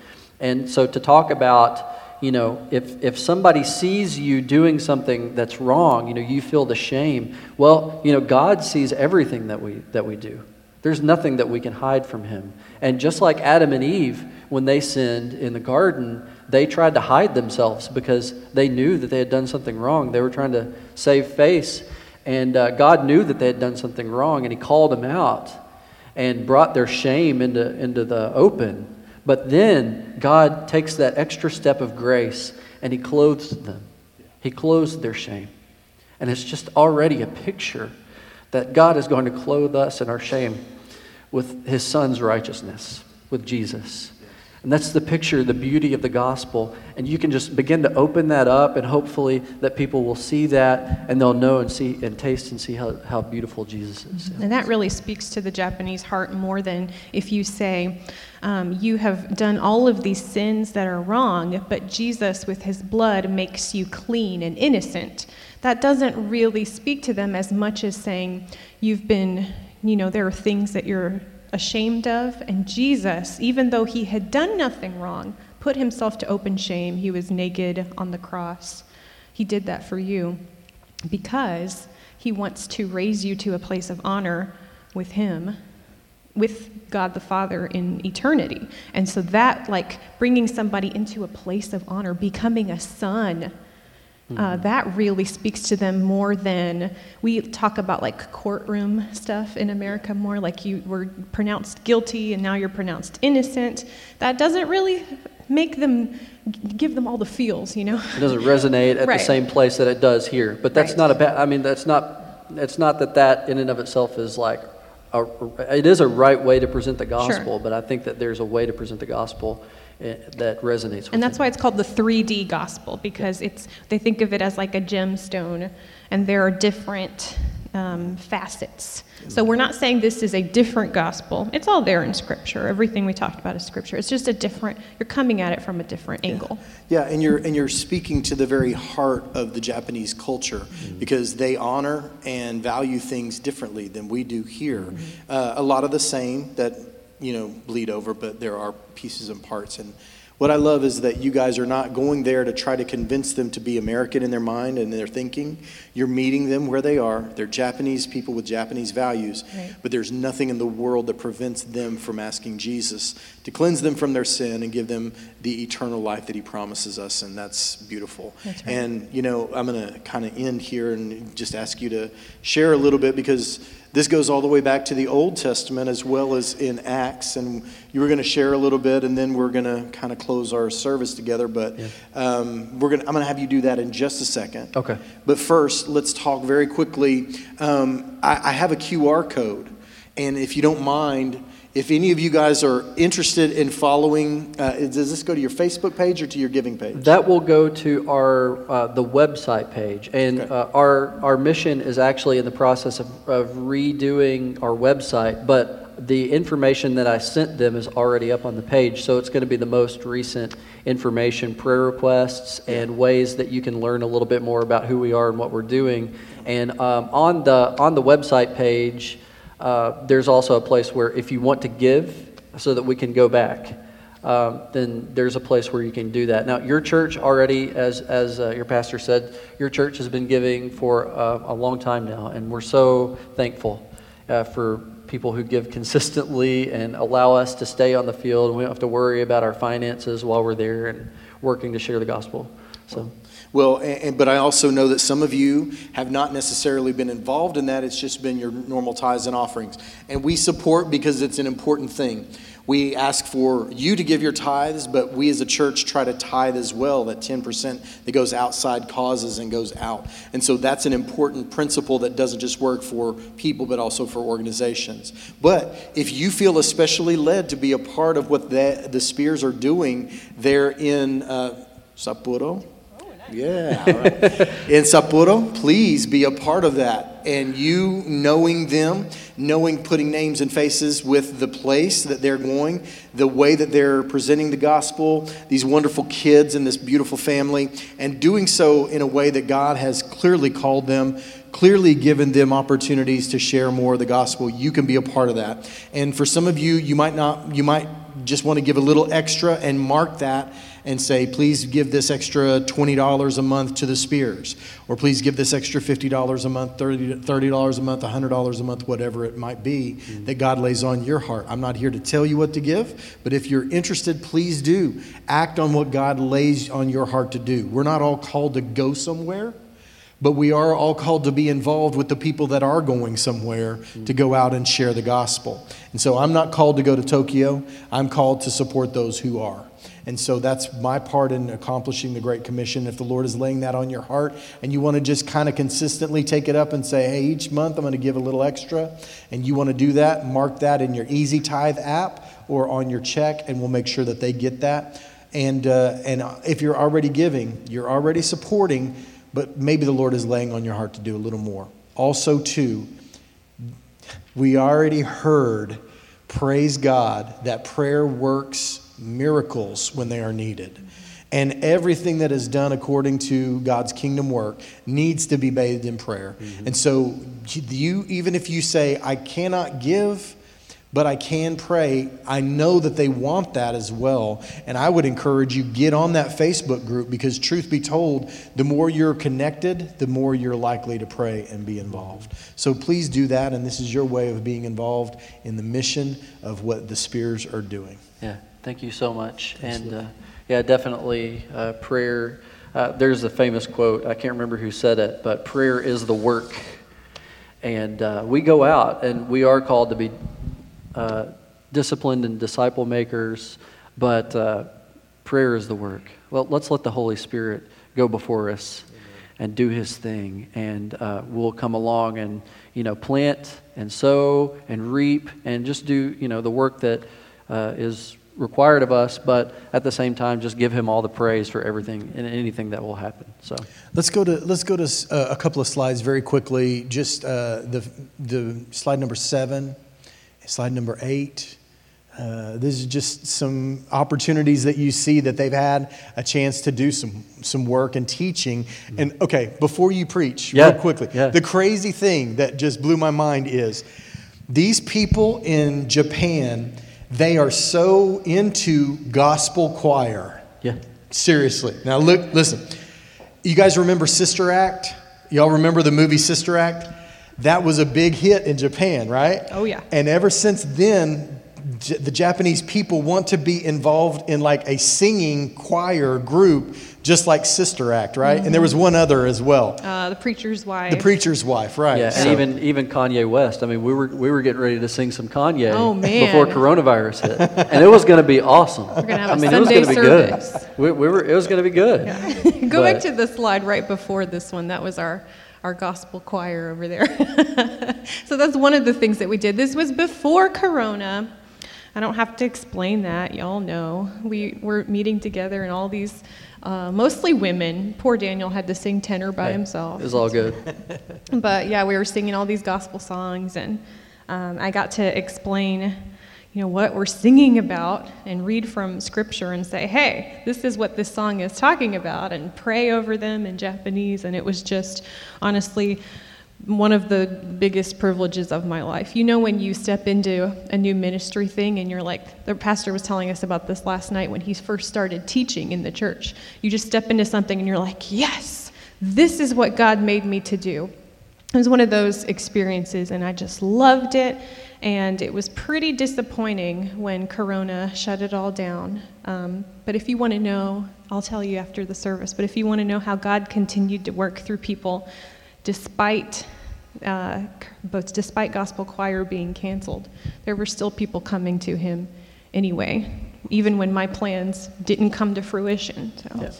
and so to talk about you know if if somebody sees you doing something that's wrong you know you feel the shame well you know god sees everything that we that we do there's nothing that we can hide from him. And just like Adam and Eve, when they sinned in the garden, they tried to hide themselves because they knew that they had done something wrong. They were trying to save face. And uh, God knew that they had done something wrong, and He called them out and brought their shame into, into the open. But then God takes that extra step of grace and He clothes them. He clothes their shame. And it's just already a picture that God is going to clothe us in our shame with his son's righteousness, with Jesus. And that's the picture, the beauty of the gospel. And you can just begin to open that up, and hopefully that people will see that and they'll know and see and taste and see how, how beautiful Jesus is.
And that really speaks to the Japanese heart more than if you say, um, You have done all of these sins that are wrong, but Jesus, with his blood, makes you clean and innocent. That doesn't really speak to them as much as saying, You've been you know, there are things that you're ashamed of. And Jesus, even though he had done nothing wrong, put himself to open shame. He was naked on the cross. He did that for you because he wants to raise you to a place of honor with him with God the Father in eternity. And so that like bringing somebody into a place of honor, becoming a son uh, that really speaks to them more than we talk about like courtroom stuff in America more like you were pronounced guilty and now you're pronounced innocent. That doesn't really make them give them all the feels, you know.
It doesn't resonate at right. the same place that it does here. But that's right. not a bad. I mean, that's not. It's not that that in and of itself is like. A, it is a right way to present the gospel, sure. but I think that there's a way to present the gospel that resonates
and that's why it's called the 3d gospel because it's they think of it as like a gemstone and there are different um, facets. So we're not saying this is a different gospel. It's all there in scripture. Everything we talked about is scripture. It's just a different you're coming at it from a different angle.
Yeah, and you're and you're speaking to the very heart of the japanese culture mm-hmm. because they honor and value things differently than we do here. Mm-hmm. uh, a lot of the same that you know, bleed over, but there are pieces and parts. And what I love is that you guys are not going there to try to convince them to be American in their mind and their thinking. You're meeting them where they are. They're Japanese people with Japanese values, right. but there's nothing in the world that prevents them from asking Jesus to cleanse them from their sin and give them the eternal life that he promises us, and that's beautiful. That's right. And, you know, I'm going to kind of end here and just ask you to share a little bit because this goes all the way back to the Old Testament as well as in Acts. And you were going to share a little bit, and then we're going to kind of close our service together. But yeah. um, we're going I'm going to have you do that in just a second.
Okay.
But first, let's talk very quickly. Um, I, I have a QR code. And if you don't mind, if any of you guys are interested in following, uh, does this go to your Facebook page or to your giving page?
That will go to our uh, the website page, and okay. uh, our our mission is actually in the process of, of redoing our website, but the information that I sent them is already up on the page, so it's going to be the most recent information, prayer requests, and ways that you can learn a little bit more about who we are and what we're doing. And um, on the on the website page. Uh, there's also a place where if you want to give so that we can go back, um, then there's a place where you can do that. Now, your church already, as, as uh, your pastor said, your church has been giving for uh, a long time now, and we're so thankful uh, for people who give consistently and allow us to stay on the field. We don't have to worry about our finances while we're there and working to share the gospel. So.
Well, and, but I also know that some of you have not necessarily been involved in that. It's just been your normal tithes and offerings. And we support because it's an important thing. we ask for you to give your tithes, but we as a church try to tithe as well, that 10% that goes outside causes and goes out. And so that's an important principle that doesn't just work for people, but also for organizations. But if you feel especially led to be a part of what the, the Spears are doing there in uh, Sapporo, yeah. Right. In Sapporo, please be a part of that. And you knowing them, knowing putting names and faces with the place that they're going, the way that they're presenting the gospel, these wonderful kids and this beautiful family, and doing so in a way that God has clearly called them, clearly given them opportunities to share more of the gospel. You can be a part of that. And for some of you, you might not, you might just want to give a little extra and mark that and say, please give this extra $20 a month to the Spears, or please give this extra $50 a month, $30, $30 a month, $100 a month, whatever it might be mm-hmm. that God lays on your heart. I'm not here to tell you what to give, but if you're interested, please do. Act on what God lays on your heart to do. We're not all called to go somewhere but we are all called to be involved with the people that are going somewhere to go out and share the gospel. And so I'm not called to go to Tokyo, I'm called to support those who are. And so that's my part in accomplishing the Great Commission. If the Lord is laying that on your heart and you want to just kind of consistently take it up and say, hey, each month I'm going to give a little extra, and you want to do that, mark that in your Easy Tithe app or on your check, and we'll make sure that they get that. And, uh, and if you're already giving, you're already supporting, but maybe the Lord is laying on your heart to do a little more. Also, too, we already heard, praise God, that prayer works miracles when they are needed. And everything that is done according to God's kingdom work needs to be bathed in prayer. Mm-hmm. And so, you, even if you say, I cannot give, but I can pray, I know that they want that as well. And I would encourage you get on that Facebook group because truth be told, the more you're connected, the more you're likely to pray and be involved. So please do that and this is your way of being involved in the mission of what the Spears are doing.
Yeah. Thank you so much. And uh, yeah, definitely uh, prayer. Uh, there's a famous quote, I can't remember who said it, but prayer is the work. And uh, we go out and we are called to be uh, disciplined and disciple makers, but uh, prayer is the work. Well, let's let the Holy Spirit go before us and do his thing and uh, we'll come along and you know plant and sow and reap and just do you know the work that uh, is required of us, but at the same time, just give him all the praise for everything and anything that will happen. So
let's go to let's go to uh, a couple of slides very quickly. Just uh, the the slide number seven, slide number eight. Uh, this is just some opportunities that you see that they've had a chance to do some some work and teaching. And okay, before you preach, yeah, real quickly, yeah. the crazy thing that just blew my mind is these people in Japan they are so into gospel choir.
Yeah.
Seriously. Now look, listen. You guys remember Sister Act? Y'all remember the movie Sister Act? That was a big hit in Japan, right?
Oh yeah.
And ever since then, the Japanese people want to be involved in like a singing choir group just like Sister Act, right? Mm-hmm. And there was one other as well.
Uh, the preacher's wife.
The preacher's wife, right?
Yeah, and even even Kanye West. I mean, we were we were getting ready to sing some Kanye
oh,
before coronavirus hit, and it was going to be awesome.
We're going to have
I mean,
Sunday
it was going to be
service.
good. We, we, were it was going to be good.
Yeah. Go but, back to the slide right before this one. That was our our gospel choir over there. so that's one of the things that we did. This was before Corona. I don't have to explain that. Y'all know. We were meeting together and all these uh, mostly women. Poor Daniel had to sing tenor by himself.
It was all good.
but yeah, we were singing all these gospel songs, and um, I got to explain, you know, what we're singing about, and read from scripture and say, hey, this is what this song is talking about, and pray over them in Japanese. And it was just, honestly, one of the biggest privileges of my life. You know, when you step into a new ministry thing and you're like, the pastor was telling us about this last night when he first started teaching in the church. You just step into something and you're like, yes, this is what God made me to do. It was one of those experiences and I just loved it. And it was pretty disappointing when Corona shut it all down. Um, but if you want to know, I'll tell you after the service, but if you want to know how God continued to work through people despite uh, despite gospel choir being canceled, there were still people coming to him
anyway, even when my plans didn't come to fruition. So.
Yeah.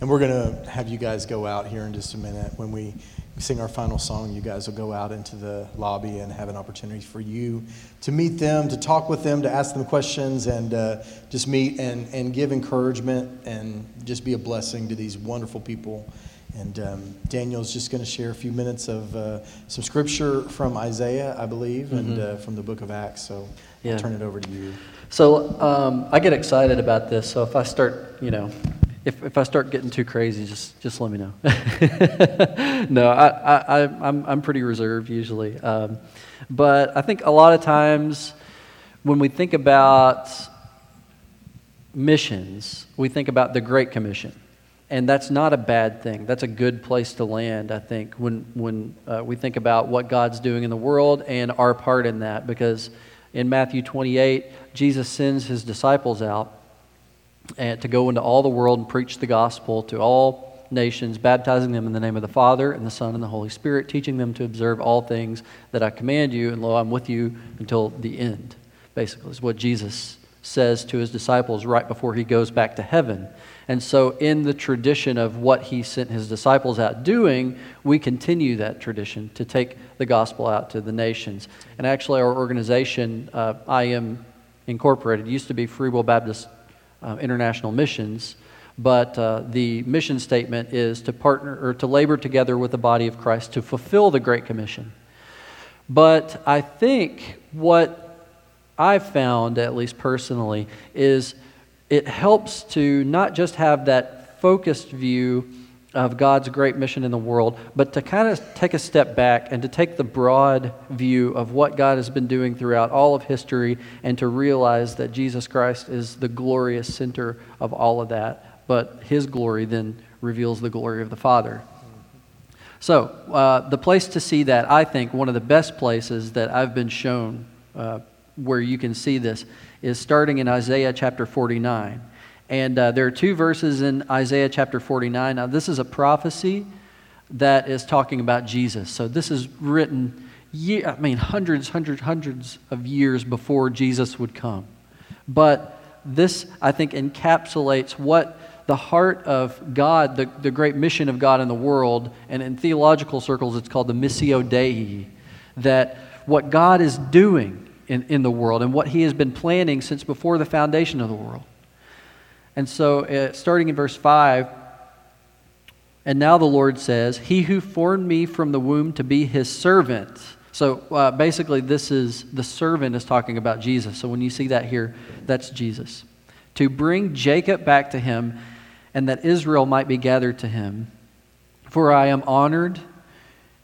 And we're going to have you guys go out here in just a minute. When we sing our final song, you guys will go out into the lobby and have an opportunity for you to meet them, to talk with them, to ask them questions, and uh, just meet and, and give encouragement and just be a blessing to these wonderful people. And um, Daniel's just going to share a few minutes of uh, some scripture from Isaiah, I believe, and uh, from the book of Acts. So
Yeah.
I'll turn it over to you.
So um, I get excited about this. So if I start, you know, if, if I start getting too crazy, just just let me know. no, I, I, I, I'm, I'm pretty reserved usually. Um, but I think a lot of times when we think about missions, we think about the Great Commission. And that's not a bad thing. That's a good place to land, I think, when, when uh, we think about what God's doing in the world and our part in that. Because in Matthew 28, Jesus sends his disciples out and to go into all the world and preach the gospel to all nations, baptizing them in the name of the Father and the Son and the Holy Spirit, teaching them to observe all things that I command you, and lo, I'm with you until the end. Basically, is what Jesus says to his disciples right before he goes back to heaven. And so, in the tradition of what he sent his disciples out doing, we continue that tradition to take the gospel out to the nations. And actually, our organization, uh, IM Incorporated, used to be Free Will Baptist uh, International Missions, but uh, the mission statement is to partner or to labor together with the body of Christ to fulfill the Great Commission. But I think what I've found, at least personally, is it helps to not just have that focused view of God's great mission in the world, but to kind of take a step back and to take the broad view of what God has been doing throughout all of history and to realize that Jesus Christ is the glorious center of all of that, but his glory then reveals the glory of the Father. So, uh, the place to see that, I think, one of the best places that I've been shown uh, where you can see this is starting in Isaiah chapter 49. And uh, there are two verses in Isaiah chapter 49. Now, this is a prophecy that is talking about Jesus. So, this is written, ye- I mean, hundreds, hundreds, hundreds of years before Jesus would come. But this, I think, encapsulates what the heart of God, the, the great mission of God in the world, and in theological circles, it's called the Missio Dei, that what God is doing in, in the world and what He has been planning since before the foundation of the world. And so, uh, starting in verse 5, and now the Lord says, He who formed me from the womb to be His servant. So uh, basically, this is the servant is talking about Jesus. So when you see that here, that's Jesus. To bring Jacob back to Him, and that Israel might be gathered to Him. For I am honored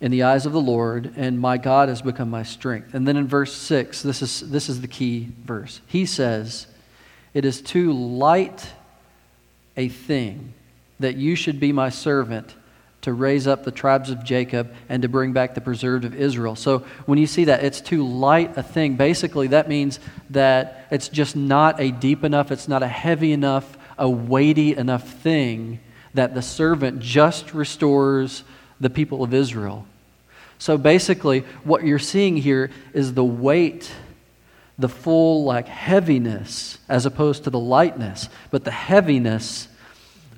in the eyes of the Lord, and my God has become my strength. And then in verse 6, this is, this is the key verse. He says, It is too light a thing that you should be my servant to raise up the tribes of Jacob and to bring back the preserved of Israel. So when you see that, it's too light a thing. Basically, that means that it's just not a deep enough, it's not a heavy enough, a weighty enough thing that the servant just restores the people of Israel. So basically, what you're seeing here is the weight, the full, like heaviness, as opposed to the lightness, but the heaviness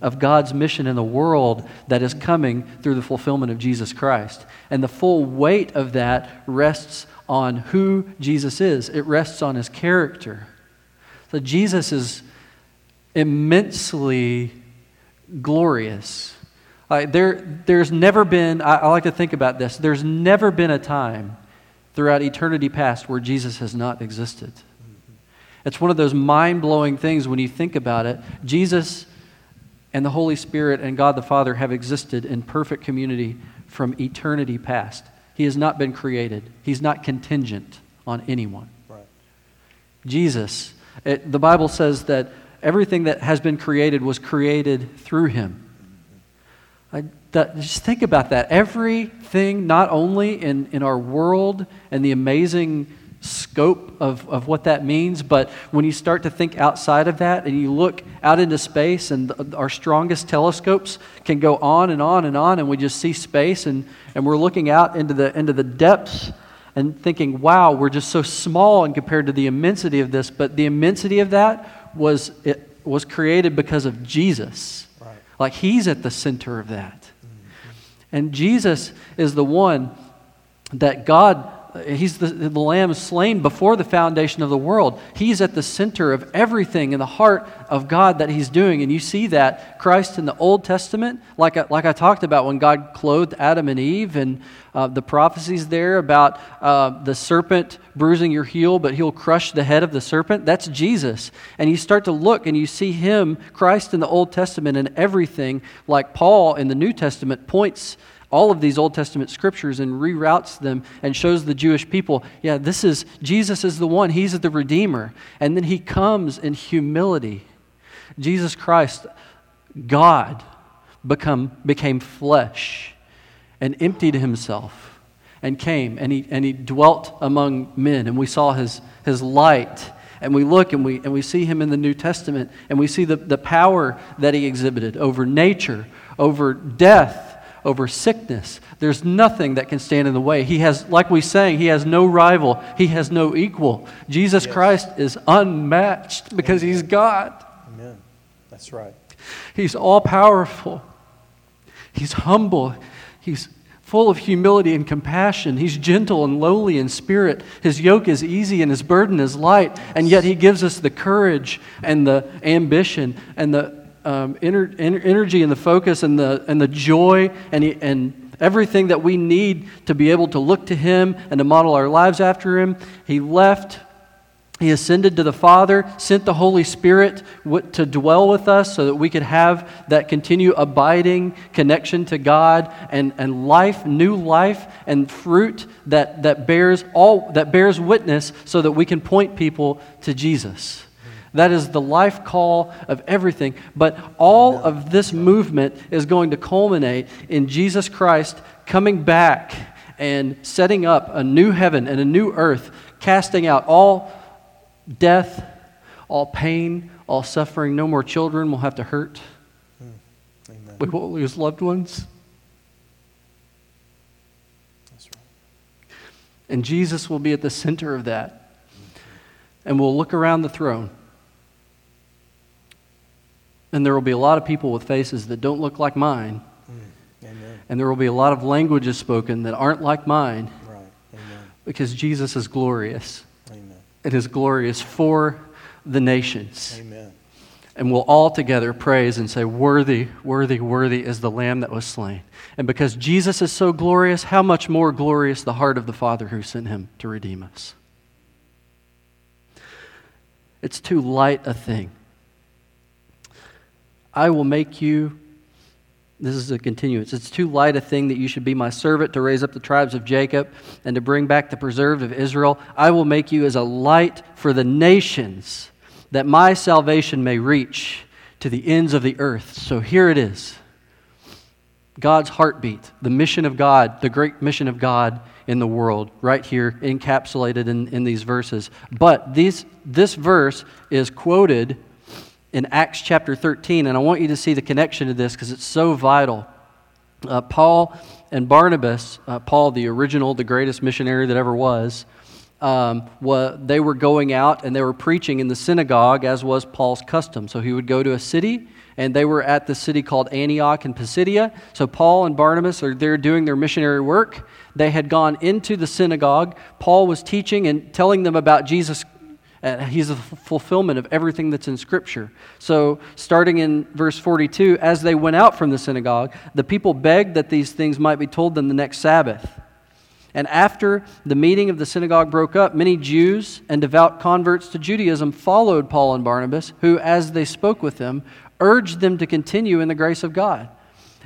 of God's mission in the world that is coming through the fulfillment of Jesus Christ. And the full weight of that rests on who Jesus is, it rests on his character. So Jesus is immensely glorious. Uh, there, there's never been, I, I like to think about this, there's never been a time throughout eternity past where Jesus has not existed. It's one of those mind blowing things when you think about it. Jesus and the Holy Spirit and God the Father have existed in perfect community from eternity past. He has not been created, He's not contingent on anyone.
Right.
Jesus, it, the Bible says that everything that has been created was created through Him. Just think about that. Everything, not only in, in our world and the amazing scope of, of what that means, but when you start to think outside of that and you look out into space, and th- our strongest telescopes can go on and on and on, and we just see space, and, and we're looking out into the, into the depths and thinking, wow, we're just so small and compared to the immensity of this. But the immensity of that was, it was created because of Jesus. Like he's at the center of that. And Jesus is the one that God He's the, the lamb slain before the foundation of the world. He's at the center of everything in the heart of God that He's doing. And you see that Christ in the Old Testament, like I, like I talked about when God clothed Adam and Eve, and uh, the prophecies there about uh, the serpent bruising your heel, but he'll crush the head of the serpent. That's Jesus. And you start to look and you see Him, Christ in the Old Testament, and everything, like Paul in the New Testament, points all of these Old Testament scriptures and reroutes them and shows the Jewish people, yeah, this is, Jesus is the one. He's the Redeemer. And then he comes in humility. Jesus Christ, God, become, became flesh and emptied himself and came and he, and he dwelt among men. And we saw his, his light and we look and we, and we see him in the New Testament, and we see the, the power that he exhibited over nature, over death, over sickness. There's nothing that can stand in the way. He has, like we sang, he has no rival, he has no equal. Jesus
Yes.
Christ is unmatched because he's God.
Amen. That's right.
He's all powerful. He's humble. He's full of humility and compassion. He's gentle and lowly in spirit. His yoke is easy and his burden is light. And yet he gives us the courage and the ambition and the um, ener- ener- energy and the focus and the, and the joy and, and everything that we need to be able to look to him and to model our lives after him. He left he ascended to the Father, sent the Holy Spirit w- to dwell with us so that we could have that continue abiding connection to God and, and life, new life, and fruit that, that, bears all, that bears witness so that we can point people to Jesus. That is the life call of everything. But all of this movement is going to culminate in Jesus Christ coming back and setting up a new heaven and a new earth, casting out all death, all pain, all suffering. No more children will have to hurt. Hmm.
Amen.
We won't lose loved ones.
Right.
And Jesus will be at the center of that. And we'll look around the throne. And there will be a lot of people with faces that don't look like mine.
Mm, amen.
And there will be a lot of languages spoken that aren't like mine
Right. Amen.
because Jesus is glorious.
Amen.
It is glorious for the nations.
Amen.
And we'll all together praise and say, Worthy, worthy, worthy is the Lamb that was slain. And because Jesus is so glorious, how much more glorious the heart of the Father who sent him to redeem us? It's too light a thing. I will make you, this is a continuance. It's too light a thing that you should be my servant to raise up the tribes of Jacob and to bring back the preserved of Israel. I will make you as a light for the nations that my salvation may reach to the ends of the earth. So here it is God's heartbeat, the mission of God, the great mission of God in the world, right here encapsulated in, in these verses. But these, this verse is quoted in Acts chapter 13, and I want you to see the connection to this because it's so vital. Uh, Paul and Barnabas, uh, Paul, the original, the greatest missionary that ever was, um, wa- they were going out and they were preaching in the synagogue, as was Paul's custom. So he would go to a city, and they were at the city called Antioch in Pisidia. So Paul and Barnabas are there doing their missionary work. They had gone into the synagogue. Paul was teaching and telling them about Jesus he's the f- fulfillment of everything that's in Scripture. So, starting in verse 42, as they went out from the synagogue, the people begged that these things might be told them the next Sabbath. And after the meeting of the synagogue broke up, many Jews and devout converts to Judaism followed Paul and Barnabas, who, as they spoke with them, urged them to continue in the grace of God.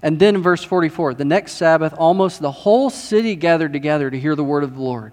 And then in verse 44, the next Sabbath, almost the whole city gathered together to hear the word of the Lord.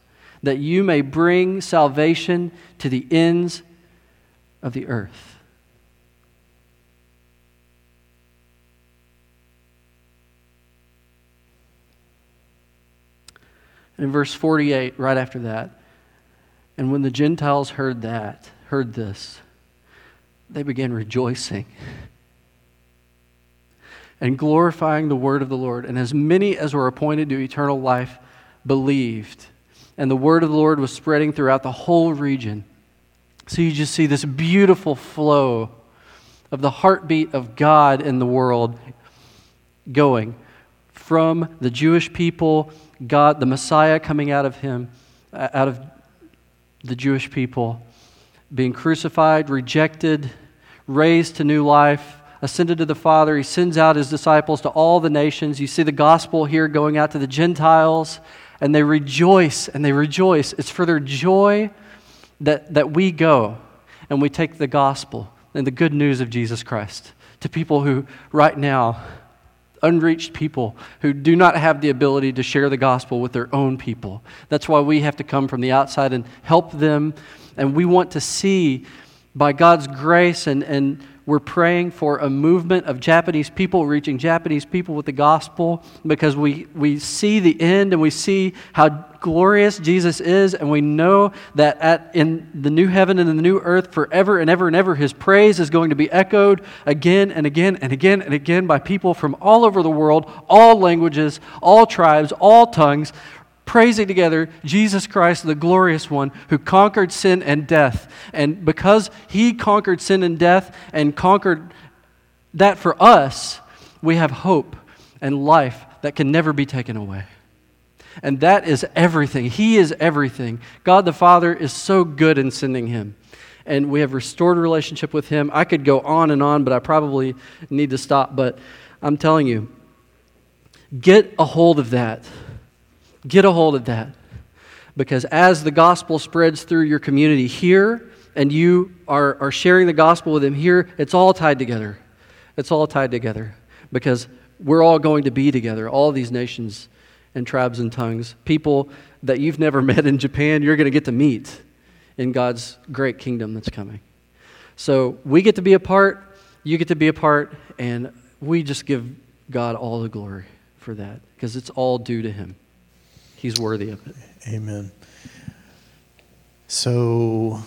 that you may bring salvation to the ends of the earth. And in verse 48, right after that, and when the Gentiles heard that, heard this, they began rejoicing and glorifying the word of the Lord. And as many as were appointed to eternal life believed. And the word of the Lord was spreading throughout the whole region. So you just see this beautiful flow of the heartbeat of God in the world going from the Jewish people, God, the Messiah coming out of him, uh, out of the Jewish people, being crucified, rejected, raised to new life, ascended to the Father. He sends out his disciples to all the nations. You see the gospel here going out to the Gentiles, and they rejoice and they rejoice. It's for their joy that, that we go and we take the gospel and the good news of Jesus Christ to people who, right now, unreached people who do not have the ability to share the gospel with their own people. That's why we have to come from the outside and help them. And we want to see, by God's grace and, and we're praying for a movement of Japanese people reaching Japanese people with the gospel because we, we see the end and we see how glorious Jesus is, and we know that at, in the new heaven and the new earth, forever and ever and ever, his praise is going to be echoed again and again and again and again by people from all over the world, all languages, all tribes, all tongues, praising together Jesus Christ, the glorious one who conquered sin and death. And because he conquered sin and death and conquered that for us, we have hope and life that can never be taken away. And that is everything. He is everything. God the Father is so good in sending him. And we have restored relationship with him. I could go on and on, but I probably need to stop. But I'm telling you, get a hold of that. Get a hold of that. Because as the gospel spreads through your community here, and you are, are sharing the gospel with them here, it's all tied together. It's all tied together. Because we're all going to be together, all these nations and tribes and tongues. People that you've never met in Japan, you're going to get to meet in God's great kingdom that's coming. So we get to be a part, you get to be a part, and we just give God all the glory for that because it's all due to Him. He's worthy of it.
Amen. So,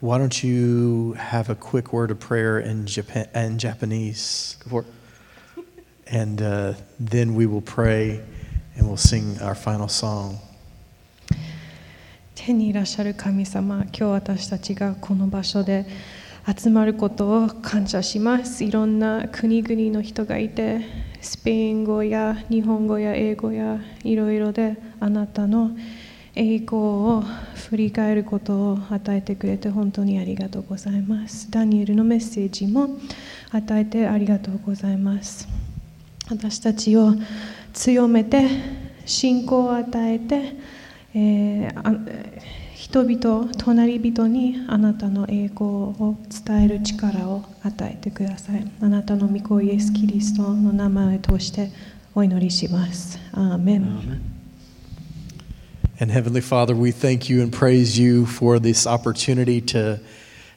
why don't you have a quick word of prayer in, Japan, in Japanese?
Go for
it. And uh, then we will pray and we'll sing our final song.
天にいらっしゃる神様、今日私たちがこの場所で集まることを感謝します。いろんな国々の人がいて、 スペイン語や日本語や英語やいろいろであなたの栄光を振り返ることを与えてくれて本当にありがとうございます。ダニエルのメッセージも与えてありがとうございます。私たちを強めて信仰を与えて、えー人々、隣人にあなたの栄光を伝える力を与えてください。あなたの御子イエス・キリストの名前を通してお祈りします。アーメン。
And Heavenly Father, we thank you and praise you for this opportunity to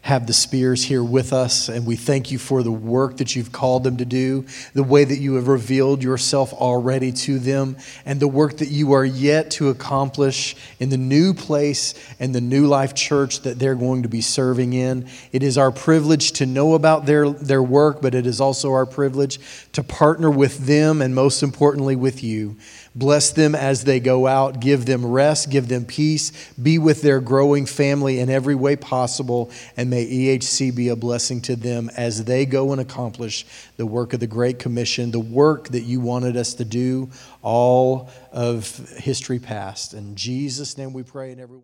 have the Spears here with us, and we thank you for the work that you've called them to do, the way that you have revealed yourself already to them, and the work that you are yet to accomplish in the new place and the new life church that they're going to be serving in. It is our privilege to know about their, their work, but it is also our privilege to partner with them and most importantly with you. Bless them as they go out. Give them rest. Give them peace. Be with their growing family in every way possible. And may EHC be a blessing to them as they go and accomplish the work of the Great Commission, the work that you wanted us to do all of history past. In Jesus' name we pray. And everyone.